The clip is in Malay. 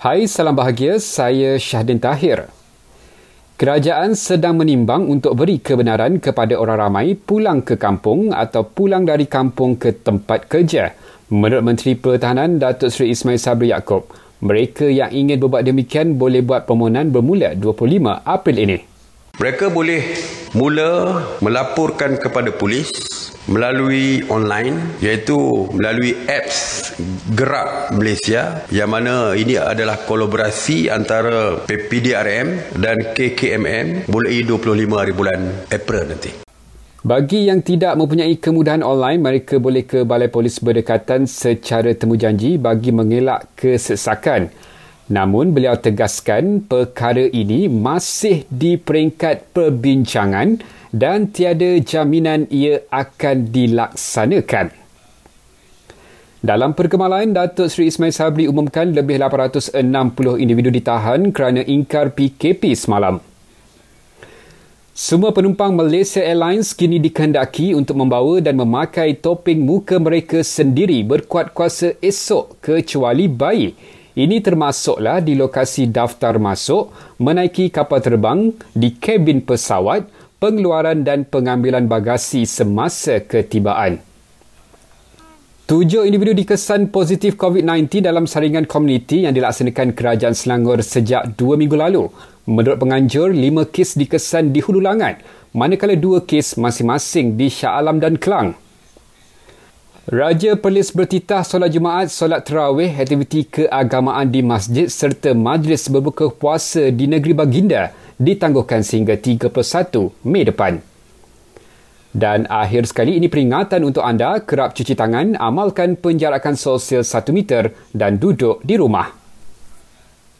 Hai, salam bahagia. Saya Syahdin Tahir. Kerajaan sedang menimbang untuk beri kebenaran kepada orang ramai pulang ke kampung atau pulang dari kampung ke tempat kerja. Menurut Menteri Pertahanan Datuk Seri Ismail Sabri Yaakob, mereka yang ingin berbuat demikian boleh buat permohonan bermula 25 April ini. Mereka boleh mula melaporkan kepada polis melalui online iaitu melalui apps Gerak Malaysia yang mana ini adalah kolaborasi antara PPDRM dan KKMM mulai 25 hari bulan April nanti. Bagi yang tidak mempunyai kemudahan online, mereka boleh ke Balai Polis berdekatan secara temujanji bagi mengelak kesesakan. Namun beliau tegaskan perkara ini masih di peringkat perbincangan dan tiada jaminan ia akan dilaksanakan. Dalam perkemalan, Datuk Seri Ismail Sabri umumkan lebih 860 individu ditahan kerana ingkar PKP semalam. Semua penumpang Malaysia Airlines kini dikehendaki untuk membawa dan memakai topeng muka mereka sendiri berkuat kuasa esok kecuali bayi. Ini termasuklah di lokasi daftar masuk, menaiki kapal terbang, di kabin pesawat, pengeluaran dan pengambilan bagasi semasa ketibaan. Tujuh individu dikesan positif COVID-19 dalam saringan komuniti yang dilaksanakan Kerajaan Selangor sejak dua minggu lalu. Menurut penganjur, lima kes dikesan di Hulu Langat, manakala dua kes masing-masing di Shah Alam dan Kelang. Raja Perlis bertitah solat Jumaat, solat terawih, aktiviti keagamaan di masjid serta majlis berbuka puasa di negeri Baginda ditangguhkan sehingga 31 Mei depan. Dan akhir sekali ini peringatan untuk anda kerap cuci tangan, amalkan penjarakan sosial 1 meter dan duduk di rumah.